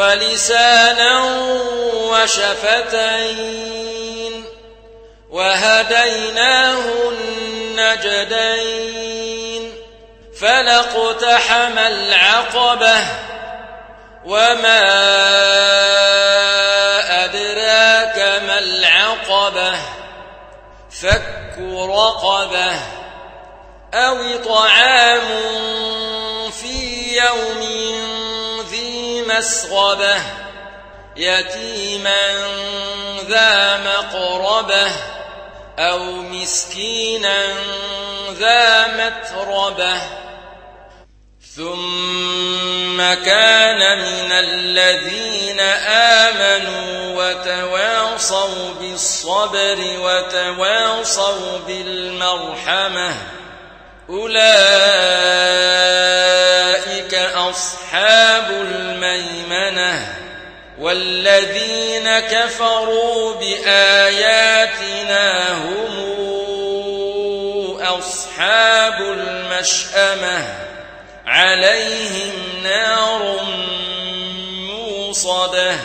ولسانا وشفتين وهديناه النجدين فلاقتحم العقبة وما أدراك ما العقبة فك رقبة أو طعام في يوم مسغبة يتيما ذا مقربة أو مسكينا ذا متربة. ثم كان من الذين آمنوا وتواصوا بالصبر وتواصوا بالمرحمة. أولئك أصحاب الميمنة والذين كفروا بآياتنا هم أصحاب المشأمة عليهم نار موصدة